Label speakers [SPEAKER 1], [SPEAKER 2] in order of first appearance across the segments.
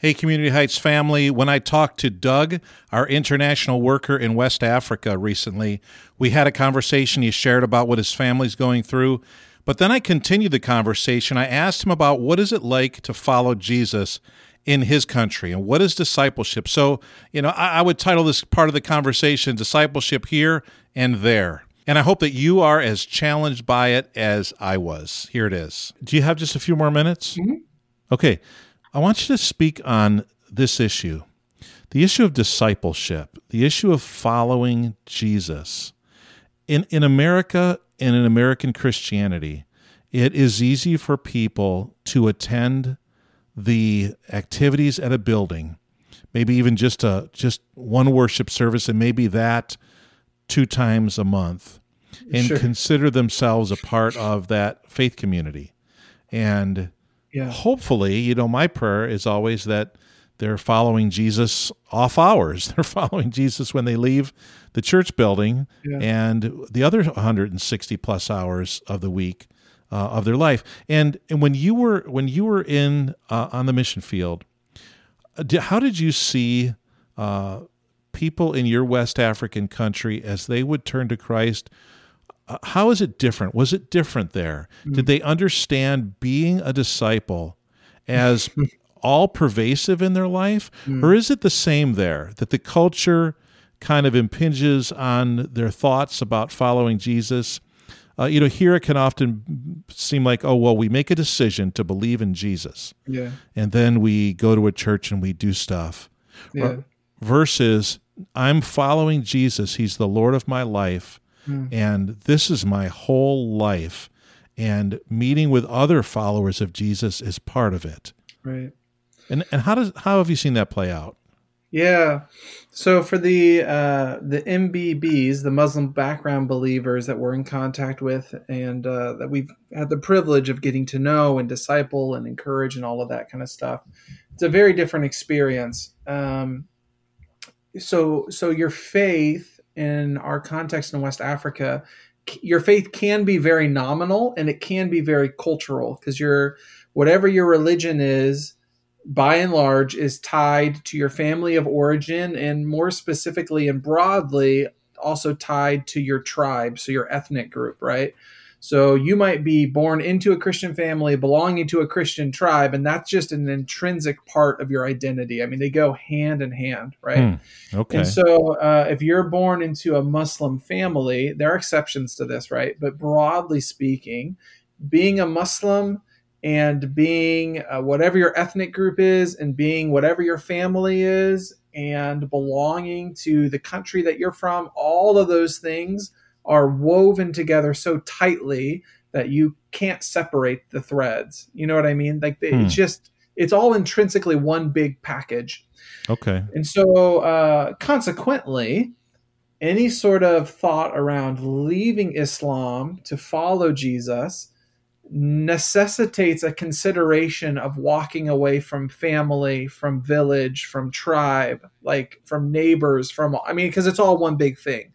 [SPEAKER 1] Hey, Community Heights family. When I talked to Doug, our international worker in West Africa recently, we had a conversation. He shared about what his family's going through. But then I continued the conversation. I asked him about what is it like to follow Jesus in his country and what is discipleship. So, you know, I, I would title this part of the conversation Discipleship Here and There. And I hope that you are as challenged by it as I was. Here it is. Do you have just a few more minutes?
[SPEAKER 2] Mm-hmm.
[SPEAKER 1] Okay. I want you to speak on this issue the issue of discipleship, the issue of following Jesus. In, in America and in American Christianity, it is easy for people to attend the activities at a building, maybe even just a just one worship service, and maybe that two times a month, and
[SPEAKER 2] Sure.
[SPEAKER 1] consider themselves a part of that faith community. And
[SPEAKER 2] Yeah.
[SPEAKER 1] hopefully, you know, my prayer is always that they're following Jesus off hours. They're following Jesus when they leave the church building
[SPEAKER 2] Yeah.
[SPEAKER 1] and the other 160 plus hours of the week uh, of their life. And and when you were when you were in uh, on the mission field, uh, how did you see uh, people in your West African country as they would turn to Christ? Uh, how is it different? Was it different there? Did they understand being a disciple as all pervasive in their life? Or is it the same there that the culture kind of impinges on their thoughts about following Jesus? Uh, you know, here it can often seem like, oh, well, we make a decision to believe in Jesus,
[SPEAKER 2] Yeah.
[SPEAKER 1] and then we go to a church and we do stuff
[SPEAKER 2] Yeah.
[SPEAKER 1] versus I'm following Jesus. He's the Lord of my life, and this is my whole life. And meeting with other followers of Jesus is part of it.
[SPEAKER 2] Right.
[SPEAKER 1] And and how does how have you seen that play out?
[SPEAKER 2] Yeah. So for the uh, the MBBs, the Muslim background believers that we're in contact with, and uh, that we've had the privilege of getting to know and disciple and encourage and all of that kind of stuff, it's a very different experience. Um, so so your faith in our context in West Africa, your faith can be very nominal and it can be very cultural because your whatever your religion is by and large is tied to your family of origin and more specifically and broadly also tied to your tribe so your ethnic group right so you might be born into a christian family belonging to a christian tribe and that's just an intrinsic part of your identity i mean they go hand in hand right
[SPEAKER 1] Hmm. Okay.
[SPEAKER 2] and so, uh, if you're born into a Muslim family, there are exceptions to this, right? But broadly speaking, being a Muslim and being uh, whatever your ethnic group is, and being whatever your family is, and belonging to the country that you're from, all of those things are woven together so tightly that you can't separate the threads. You know what I mean? Like they-
[SPEAKER 1] Hmm.
[SPEAKER 2] it's just it's all intrinsically one big package.
[SPEAKER 1] okay.
[SPEAKER 2] And so, uh, consequently, any sort of thought around leaving Islam to follow Jesus necessitates a consideration of walking away from family, from village, from tribe, like from neighbors, from, I mean, because it's all one big thing.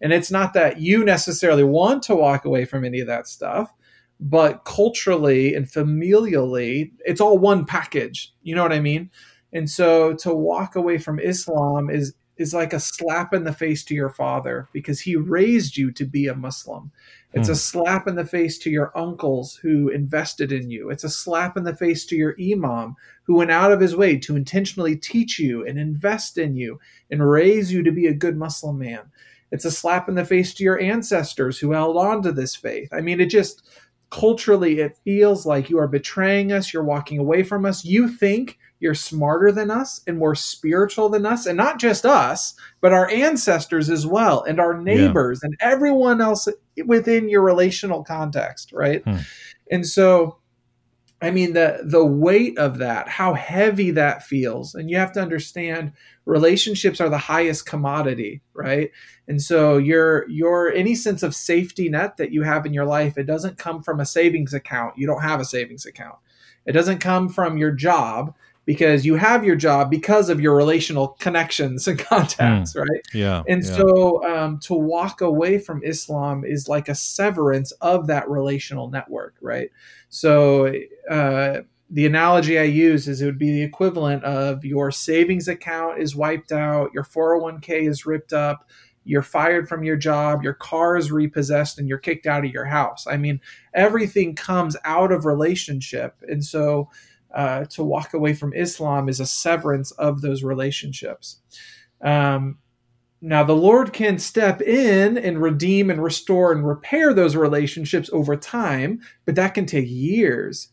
[SPEAKER 2] And it's not that you necessarily want to walk away from any of that stuff, but culturally and familially, it's all one package. You know what I mean? And so to walk away from Islam is is like a slap in the face to your father because he raised you to be a Muslim. It's
[SPEAKER 1] Hmm.
[SPEAKER 2] a slap in the face to your uncles who invested in you. It's a slap in the face to your imam who went out of his way to intentionally teach you and invest in you and raise you to be a good Muslim man. It's a slap in the face to your ancestors who held on to this faith. I mean, it just culturally it feels like you are betraying us, you're walking away from us. You think you're smarter than us and more spiritual than us, and not just us, but our ancestors as well, and our neighbors and everyone else within your relational context, right?
[SPEAKER 1] Hmm.
[SPEAKER 2] And so I mean the the weight of that, how heavy that feels, and you have to understand relationships are the highest commodity, right? And so your your any sense of safety net that you have in your life, it doesn't come from a savings account. You don't have a savings account. It doesn't come from your job because you have your job because of your relational connections and contacts, right?
[SPEAKER 1] Yeah.
[SPEAKER 2] And
[SPEAKER 1] yeah.
[SPEAKER 2] so um, to walk away from Islam is like a severance of that relational network, right? So uh, the analogy I use is it would be the equivalent of your savings account is wiped out, your 401k is ripped up, you're fired from your job, your car is repossessed, and you're kicked out of your house. I mean, everything comes out of relationship. And so uh, to walk away from Islam is a severance of those relationships. Um, now, the Lord can step in and redeem and restore and repair those relationships over time, but that can take years.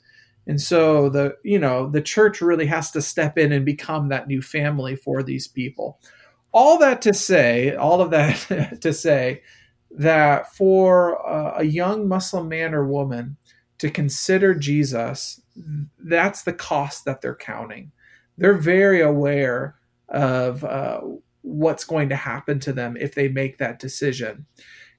[SPEAKER 2] And so the you know the church really has to step in and become that new family for these people. All that to say, all of that to say that for a young Muslim man or woman to consider Jesus, that's the cost that they're counting. They're very aware of uh, what's going to happen to them if they make that decision.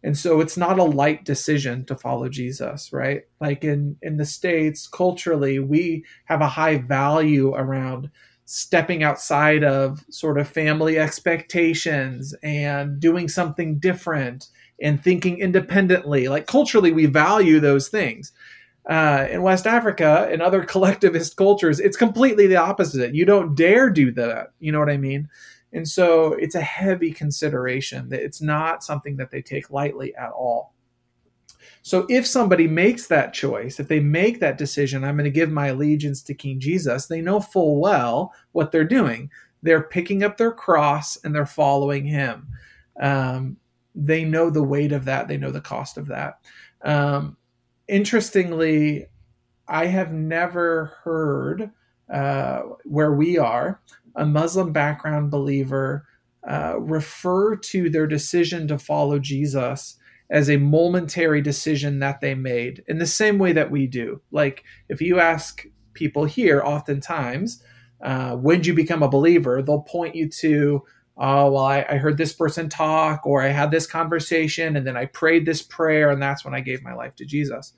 [SPEAKER 2] And so it's not a light decision to follow Jesus, right? Like in in the states culturally we have a high value around stepping outside of sort of family expectations and doing something different and thinking independently. Like culturally we value those things. Uh, in West Africa and other collectivist cultures, it's completely the opposite. You don't dare do that. You know what I mean? And so it's a heavy consideration that it's not something that they take lightly at all. So if somebody makes that choice, if they make that decision, I'm going to give my allegiance to King Jesus, they know full well what they're doing. They're picking up their cross and they're following him. Um, they know the weight of that, they know the cost of that. Um, interestingly, I have never heard uh, where we are a Muslim background believer uh, refer to their decision to follow Jesus as a momentary decision that they made in the same way that we do. Like if you ask people here, oftentimes, uh, when you become a believer? They'll point you to, oh, well, I, I heard this person talk, or I had this conversation, and then I prayed this prayer, and that's when I gave my life to Jesus.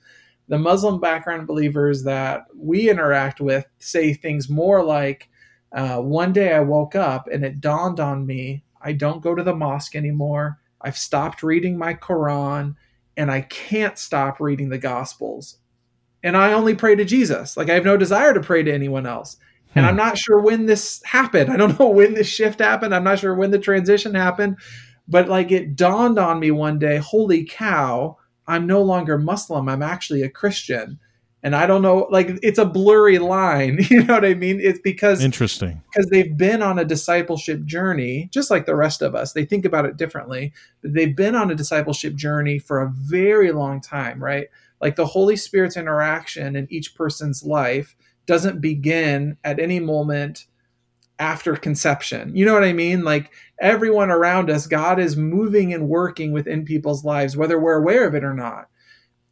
[SPEAKER 2] The Muslim background believers that we interact with say things more like, uh, one day I woke up and it dawned on me I don't go to the mosque anymore. I've stopped reading my Quran and I can't stop reading the Gospels. And I only pray to Jesus. Like I have no desire to pray to anyone else. Hmm. And I'm not sure when this happened. I don't know when this shift happened. I'm not sure when the transition happened. But like it dawned on me one day holy cow, I'm no longer Muslim. I'm actually a Christian and I don't know, like it's a blurry line. You know what I mean? It's because
[SPEAKER 1] interesting
[SPEAKER 2] because they've been on a discipleship journey, just like the rest of us. They think about it differently, but they've been on a discipleship journey for a very long time, right? Like the Holy Spirit's interaction in each person's life doesn't begin at any moment after conception. You know what I mean? Like everyone around us, God is moving and working within people's lives, whether we're aware of it or not.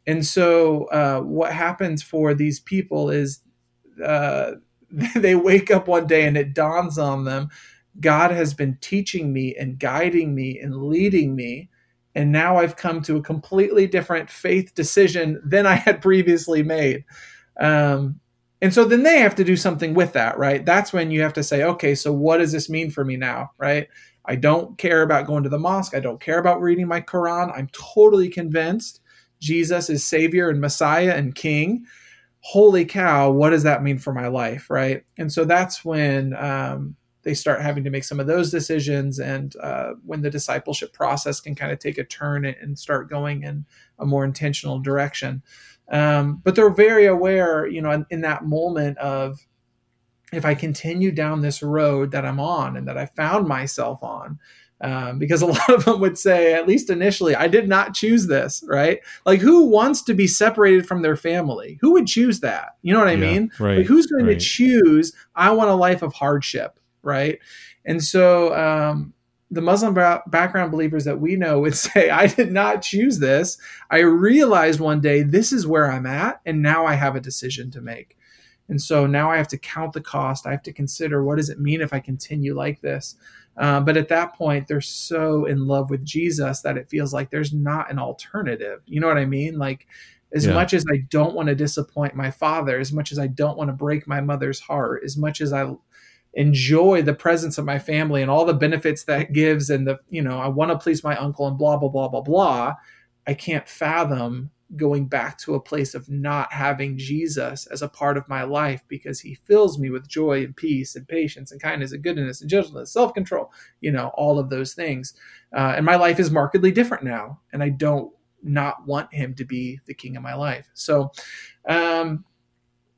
[SPEAKER 2] And so, uh, what happens for these people is uh, they wake up one day and it dawns on them God has been teaching me and guiding me and leading me. And now I've come to a completely different faith decision than I had previously made. Um, and so then they have to do something with that, right? That's when you have to say, okay, so what does this mean for me now, right? I don't care about going to the mosque. I don't care about reading my Quran. I'm totally convinced Jesus is Savior and Messiah and King. Holy cow, what does that mean for my life, right? And so that's when um, they start having to make some of those decisions, and uh, when the discipleship process can kind of take a turn and start going in a more intentional direction. Um, but they're very aware, you know, in, in that moment of if I continue down this road that I'm on and that I found myself on, um, because a lot of them would say, at least initially, I did not choose this, right? Like, who wants to be separated from their family? Who would choose that? You know what I yeah, mean?
[SPEAKER 1] Right,
[SPEAKER 2] like, who's going
[SPEAKER 1] right.
[SPEAKER 2] to choose, I want a life of hardship, right? And so, um, the Muslim ba- background believers that we know would say, I did not choose this. I realized one day this is where I'm at, and now I have a decision to make. And so now I have to count the cost. I have to consider what does it mean if I continue like this? Uh, but at that point, they're so in love with Jesus that it feels like there's not an alternative. You know what I mean? Like, as yeah. much as I don't want to disappoint my father, as much as I don't want to break my mother's heart, as much as I enjoy the presence of my family and all the benefits that gives, and the, you know, I want to please my uncle and blah, blah, blah, blah, blah, I can't fathom going back to a place of not having Jesus as a part of my life because he fills me with joy and peace and patience and kindness and goodness and gentleness, self control, you know, all of those things. Uh, and my life is markedly different now. And I don't not want him to be the king of my life. So, um,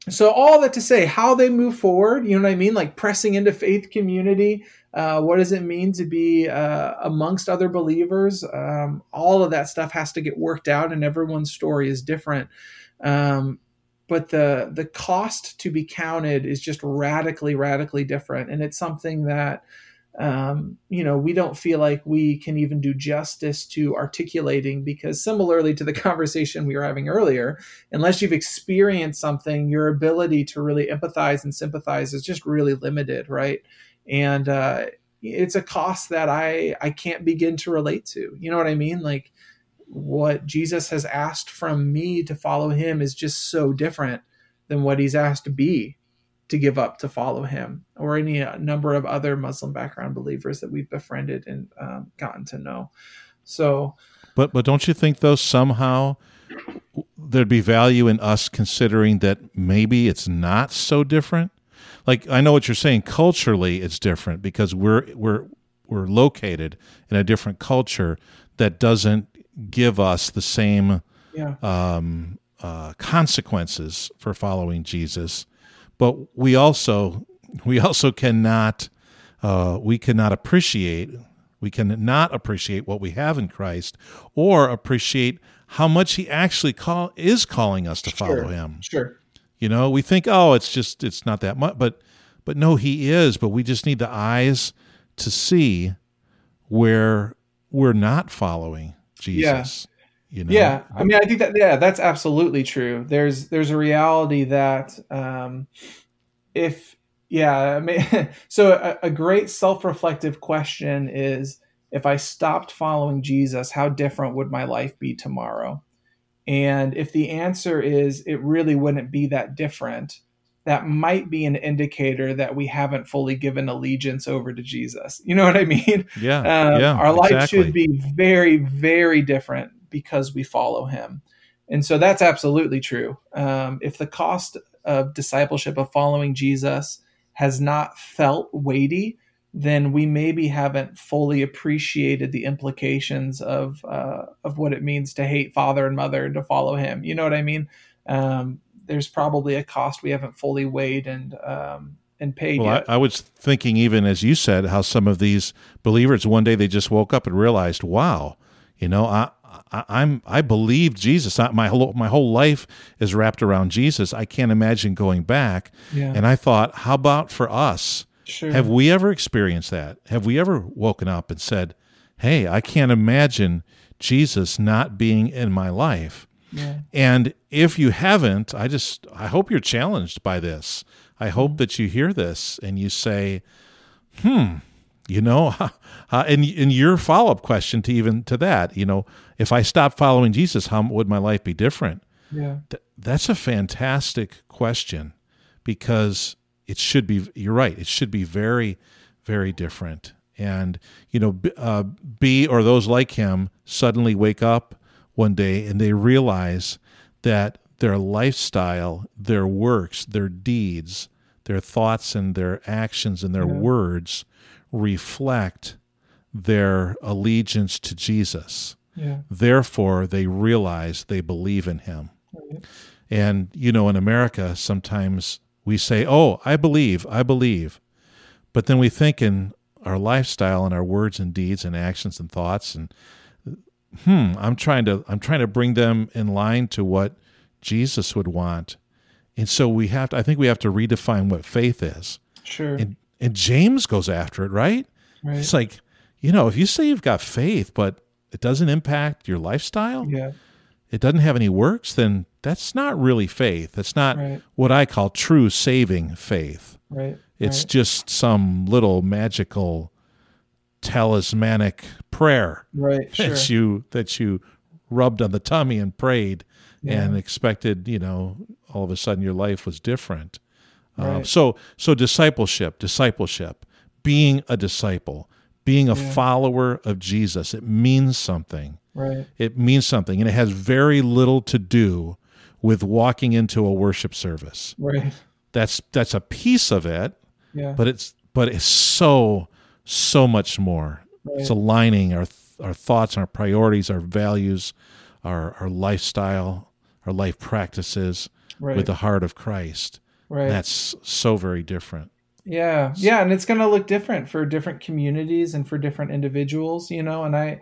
[SPEAKER 2] so all that to say how they move forward you know what i mean? Like pressing into faith community uh, what does it mean to be uh, amongst other believers? Um, all of that stuff has to get worked out and everyone's story is different. Um, but the the cost to be counted is just radically radically different. And it's something that um, you know, we don't feel like we can even do justice to articulating because, similarly to the conversation we were having earlier, unless you've experienced something, your ability to really empathize and sympathize is just really limited, right? And uh, it's a cost that I I can't begin to relate to. You know what I mean? Like what Jesus has asked from me to follow Him is just so different than what He's asked to be to give up to follow him or any uh, number of other Muslim background believers that we've befriended and um, gotten to know. So,
[SPEAKER 1] but but don't you think though somehow there'd be value in us considering that maybe it's not so different? Like I know what you're saying culturally it's different because we're we're we're located in a different culture that doesn't give us the same yeah. um, uh, consequences for following Jesus but we also we also cannot uh, we cannot appreciate we cannot appreciate what we have in Christ or appreciate how much he actually call is calling us to follow
[SPEAKER 2] sure,
[SPEAKER 1] him.
[SPEAKER 2] Sure.
[SPEAKER 1] You know, we think, oh, it's just it's not that much, but but no, he is. But we just need the eyes to see where we're not following Jesus.
[SPEAKER 2] Yeah. You know? Yeah. I mean, I think that yeah, that's absolutely true. There's there's a reality that um, if yeah, I mean, so a, a great self-reflective question is if I stopped following Jesus, how different would my life be tomorrow? And if the answer is it really wouldn't be that different, that might be an indicator that we haven't fully given allegiance over to Jesus. You know what I mean?
[SPEAKER 1] Yeah. Um, yeah
[SPEAKER 2] our life exactly. should be very, very different because we follow him. And so that's absolutely true. Um, if the cost of discipleship of following Jesus has not felt weighty, then we maybe haven't fully appreciated the implications of uh, of what it means to hate father and mother and to follow Him. You know what I mean? Um, there's probably a cost we haven't fully weighed and um, and paid well,
[SPEAKER 1] yet. I, I was thinking, even as you said, how some of these believers one day they just woke up and realized, wow, you know, I I, am I believe Jesus. I, my whole my whole life is wrapped around Jesus. I can't imagine going back. Yeah. And I thought, how about for us? Sure. Have we ever experienced that? Have we ever woken up and said, "Hey, I can't imagine Jesus not being in my life"? Yeah. And if you haven't, I just I hope you're challenged by this. I hope that you hear this and you say, "Hmm, you know uh, and, and your follow-up question to even to that you know if i stopped following jesus how would my life be different?
[SPEAKER 2] Yeah. Th-
[SPEAKER 1] that's a fantastic question because it should be you're right it should be very very different. And you know uh, b or those like him suddenly wake up one day and they realize that their lifestyle their works their deeds their thoughts and their actions and their yeah. words reflect their allegiance to Jesus.
[SPEAKER 2] Yeah.
[SPEAKER 1] Therefore, they realize they believe in him. And, you know, in America, sometimes we say, Oh, I believe, I believe. But then we think in our lifestyle and our words and deeds and actions and thoughts and hmm, I'm trying to I'm trying to bring them in line to what Jesus would want. And so we have to I think we have to redefine what faith is.
[SPEAKER 2] Sure.
[SPEAKER 1] And and James goes after it, right?
[SPEAKER 2] Right.
[SPEAKER 1] It's like, you know, if you say you've got faith, but it doesn't impact your lifestyle,
[SPEAKER 2] yeah.
[SPEAKER 1] it doesn't have any works, then that's not really faith. That's not right. what I call true saving faith.
[SPEAKER 2] Right.
[SPEAKER 1] It's
[SPEAKER 2] right.
[SPEAKER 1] just some little magical talismanic prayer
[SPEAKER 2] right,
[SPEAKER 1] that
[SPEAKER 2] sure.
[SPEAKER 1] you that you rubbed on the tummy and prayed yeah. and expected, you know, all of a sudden your life was different. Um, right. so so discipleship, discipleship, being a disciple, being a
[SPEAKER 2] Yeah.
[SPEAKER 1] follower of Jesus. It means something.
[SPEAKER 2] Right.
[SPEAKER 1] It means something, and it has very little to do with walking into a worship service.
[SPEAKER 2] Right.
[SPEAKER 1] That's that's a piece of it,
[SPEAKER 2] Yeah.
[SPEAKER 1] but it's but it's so so much more. It's aligning our our thoughts, our priorities, our values, our our lifestyle, our life practices
[SPEAKER 2] right.
[SPEAKER 1] with the heart of Christ.
[SPEAKER 2] Right.
[SPEAKER 1] That's so very different.
[SPEAKER 2] Yeah, yeah, and it's going to look different for different communities and for different individuals, you know. And I,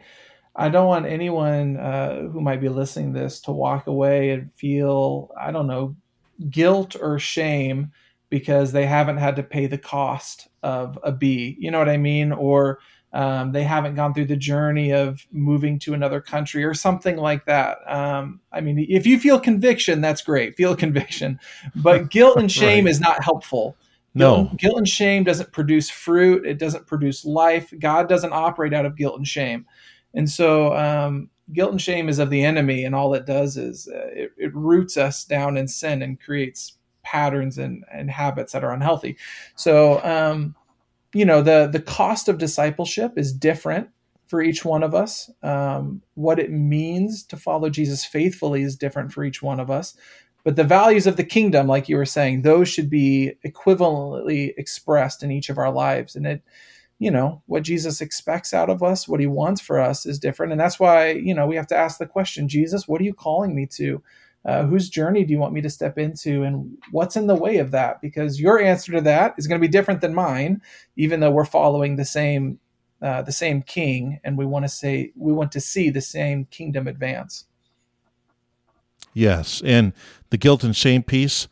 [SPEAKER 2] I don't want anyone uh, who might be listening to this to walk away and feel, I don't know, guilt or shame because they haven't had to pay the cost of a B. You know what I mean? Or um, they haven't gone through the journey of moving to another country or something like that. Um, I mean, if you feel conviction, that's great. Feel conviction, but guilt and shame
[SPEAKER 1] Right.
[SPEAKER 2] is not helpful.
[SPEAKER 1] No,
[SPEAKER 2] Guilt, guilt and shame doesn't produce fruit. It doesn't produce life. God doesn't operate out of guilt and shame. And so, um, guilt and shame is of the enemy, and all it does is uh, it, it roots us down in sin and creates patterns and, and habits that are unhealthy. So, um, you know, the the cost of discipleship is different for each one of us. Um, what it means to follow Jesus faithfully is different for each one of us. But the values of the kingdom, like you were saying, those should be equivalently expressed in each of our lives. And it, you know, what Jesus expects out of us, what he wants for us is different. And that's why, you know, we have to ask the question Jesus, what are you calling me to? Uh, whose journey do you want me to step into? And what's in the way of that? Because your answer to that is going to be different than mine, even though we're following the same. Uh, the same king, and we want to say we want to see the same kingdom advance.
[SPEAKER 1] Yes, and the guilt and shame piece.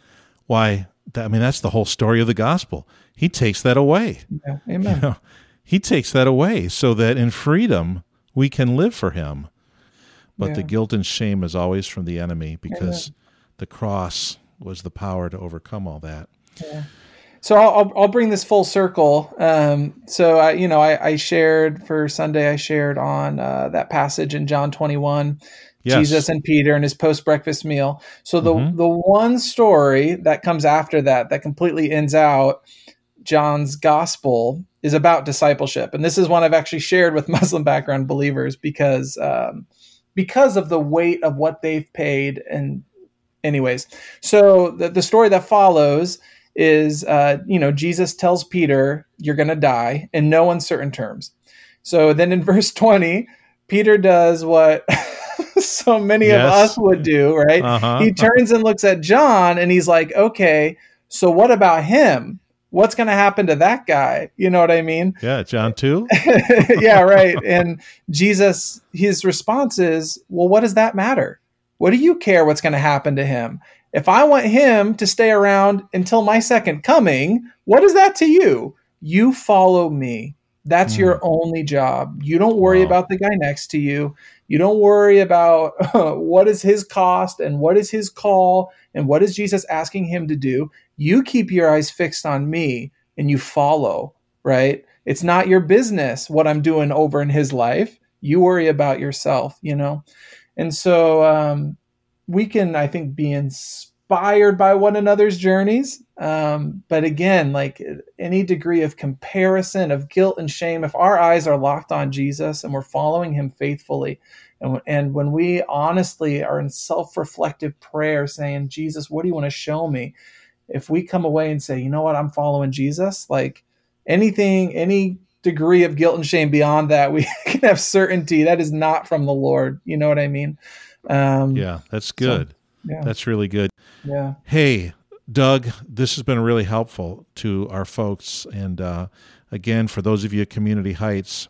[SPEAKER 1] Why? That, I mean, that's the whole story of the gospel. He takes that away.
[SPEAKER 2] Yeah,
[SPEAKER 1] You
[SPEAKER 2] amen.
[SPEAKER 1] know, he takes that away so that in freedom we can live for Him. But the guilt and shame is always from the enemy because the cross was the power to overcome all that.
[SPEAKER 2] So I'll, I'll, bring this full circle. Um, so I, you know, I, I shared for Sunday. I shared on uh, that passage in John 21,
[SPEAKER 1] Yes.
[SPEAKER 2] Jesus and Peter and his post breakfast meal. So the
[SPEAKER 1] Mhm.
[SPEAKER 2] the one story that comes after that that completely ends out John's gospel is about discipleship, and this is one I've actually shared with Muslim background believers because um, because of the weight of what they've paid. And anyways, so the, the story that follows is uh, you know Jesus tells Peter you're going to die in no uncertain terms. So then in verse 20, Peter does what so many of us would do, right?
[SPEAKER 1] Uh-huh.
[SPEAKER 2] He turns and looks at John and he's like, "Okay, so what about him? What's going to happen to that guy?" You know what I mean?
[SPEAKER 1] yeah, John 2.
[SPEAKER 2] yeah, right. And Jesus, his response is, Well, what does that matter? What do you care what's going to happen to him? If I want him to stay around until my second coming, what is that to you? You follow me. That's
[SPEAKER 1] Hmm.
[SPEAKER 2] your only job. You don't worry
[SPEAKER 1] Wow.
[SPEAKER 2] about the guy next to you. You don't worry about what is his cost and what is his call and what is Jesus asking him to do. You keep your eyes fixed on me and you follow, right? It's not your business what I'm doing over in his life. You worry about yourself, you know? And so um, we can, I think, be inspired by one another's journeys. Um, but again, like any degree of comparison, of guilt and shame, if our eyes are locked on Jesus and we're following him faithfully, and, and when we honestly are in self reflective prayer saying, Jesus, what do you want to show me? If we come away and say, you know what, I'm following Jesus, like anything, any degree of guilt and shame beyond that, we can have certainty that is not from the Lord. You know what I mean? Um,
[SPEAKER 1] Yeah, that's good.
[SPEAKER 2] yeah,
[SPEAKER 1] That's really good.
[SPEAKER 2] yeah,
[SPEAKER 1] Hey, Doug, this has been really helpful to our folks. And uh, again, for those of you at Community Heights,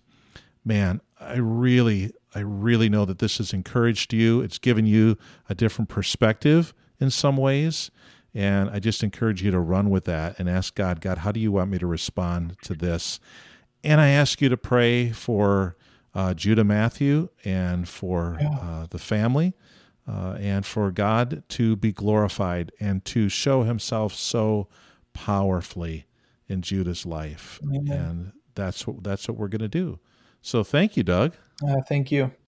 [SPEAKER 1] man, I really, I really know that this has encouraged you. It's given you a different perspective in some ways. And I just encourage you to run with that and ask God, God, how do you want me to respond to this? And I ask you to pray for uh, Judah Matthew and for uh, the family uh, and for God to be glorified and to show himself so powerfully in Judah's life.
[SPEAKER 2] Amen.
[SPEAKER 1] And that's what that's what we're going to do. So thank you, Doug.
[SPEAKER 2] uh, thank you.